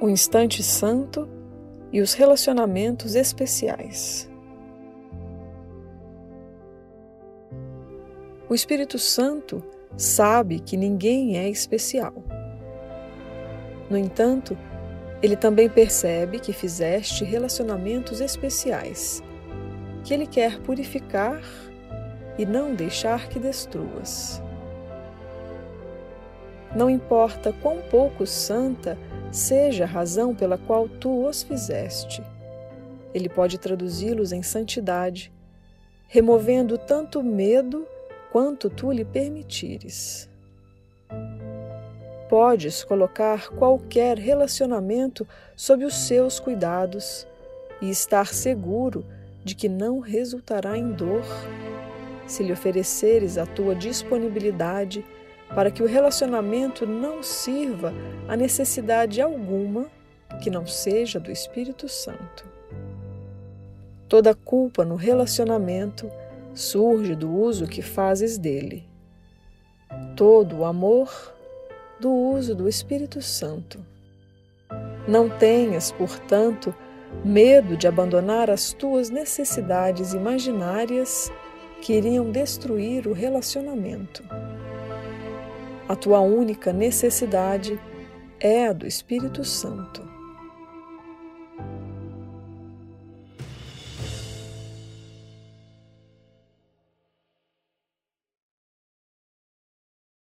o instante santo e os relacionamentos especiais. O Espírito Santo sabe que ninguém é especial. No entanto, ele também percebe que fizeste relacionamentos especiais, que ele quer purificar e não deixar que destruas. Não importa quão pouco santa seja a razão pela qual tu os fizeste. Ele pode traduzi-los em santidade, removendo tanto medo quanto tu lhe permitires. Podes colocar qualquer relacionamento sob os seus cuidados e estar seguro de que não resultará em dor se lhe ofereceres a tua disponibilidade para que o relacionamento não sirva a necessidade alguma que não seja do Espírito Santo. Toda culpa no relacionamento surge do uso que fazes dele. Todo o amor do uso do Espírito Santo. Não tenhas, portanto, medo de abandonar as tuas necessidades imaginárias que iriam destruir o relacionamento. A tua única necessidade é a do Espírito Santo.